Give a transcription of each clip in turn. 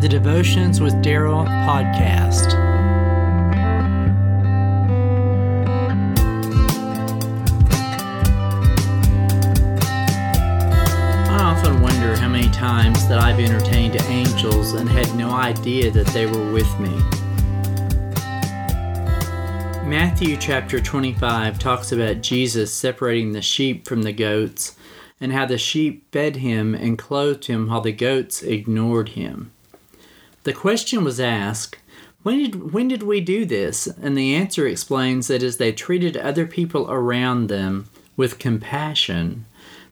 the Devotions with Daryl podcast. I often wonder how many times that I've entertained angels and had no idea that they were with me. Matthew chapter 25 talks about Jesus separating the sheep from the goats and how the sheep fed him and clothed him while the goats ignored him. The question was asked, when did, when did we do this? And the answer explains that as they treated other people around them with compassion,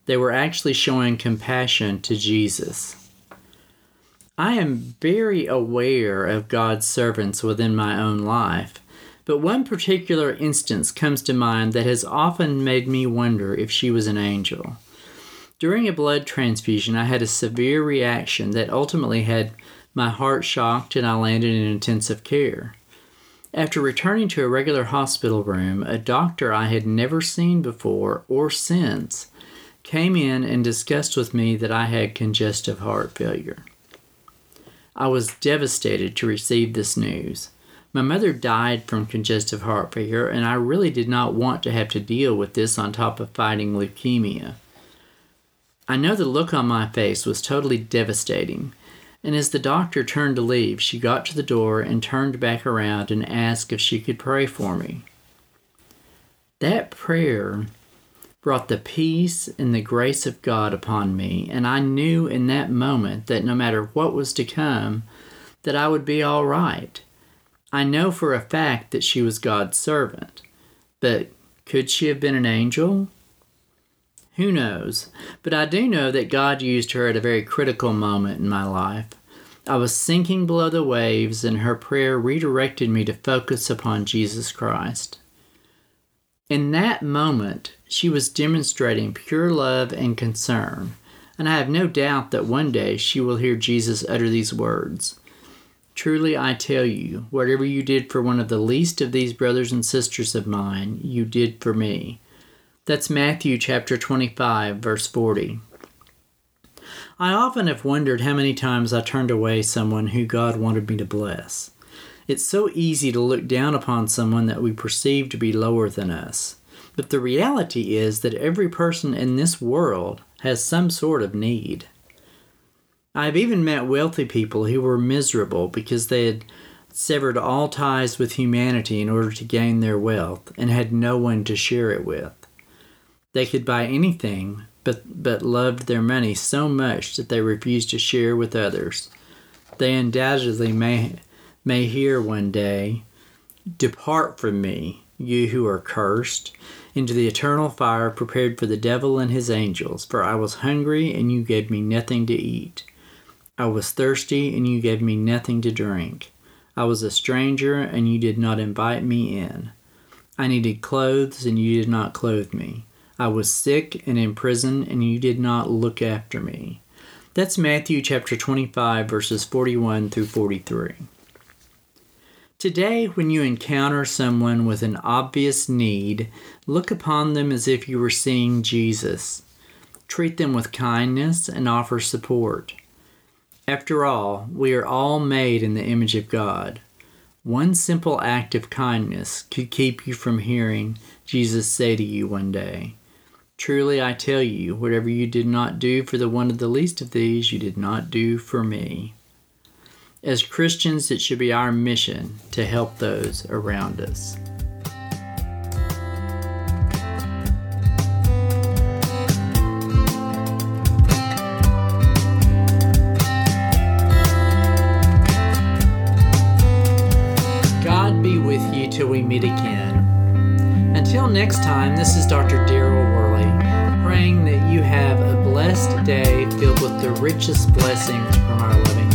they were actually showing compassion to Jesus. I am very aware of God's servants within my own life, but one particular instance comes to mind that has often made me wonder if she was an angel. During a blood transfusion, I had a severe reaction that ultimately had my heart shocked and I landed in intensive care. After returning to a regular hospital room, a doctor I had never seen before or since came in and discussed with me that I had congestive heart failure. I was devastated to receive this news. My mother died from congestive heart failure, and I really did not want to have to deal with this on top of fighting leukemia. I know the look on my face was totally devastating, and as the doctor turned to leave, she got to the door and turned back around and asked if she could pray for me. That prayer brought the peace and the grace of God upon me, and I knew in that moment that no matter what was to come, that I would be all right. I know for a fact that she was God's servant, but could she have been an angel? Who knows? But I do know that God used her at a very critical moment in my life. I was sinking below the waves, and her prayer redirected me to focus upon Jesus Christ. In that moment, she was demonstrating pure love and concern, and I have no doubt that one day she will hear Jesus utter these words Truly I tell you, whatever you did for one of the least of these brothers and sisters of mine, you did for me. That's Matthew chapter 25, verse 40. I often have wondered how many times I turned away someone who God wanted me to bless. It's so easy to look down upon someone that we perceive to be lower than us. But the reality is that every person in this world has some sort of need. I've even met wealthy people who were miserable because they had severed all ties with humanity in order to gain their wealth and had no one to share it with. They could buy anything, but, but loved their money so much that they refused to share with others. They undoubtedly may, may hear one day, Depart from me, you who are cursed, into the eternal fire prepared for the devil and his angels. For I was hungry, and you gave me nothing to eat. I was thirsty, and you gave me nothing to drink. I was a stranger, and you did not invite me in. I needed clothes, and you did not clothe me. I was sick and in prison, and you did not look after me. That's Matthew chapter 25, verses 41 through 43. Today, when you encounter someone with an obvious need, look upon them as if you were seeing Jesus. Treat them with kindness and offer support. After all, we are all made in the image of God. One simple act of kindness could keep you from hearing Jesus say to you one day, Truly I tell you, whatever you did not do for the one of the least of these, you did not do for me. As Christians, it should be our mission to help those around us. God be with you till we meet again. Until next time, this is Dr. Daryl Worley, blessed day filled with the richest blessings from our loving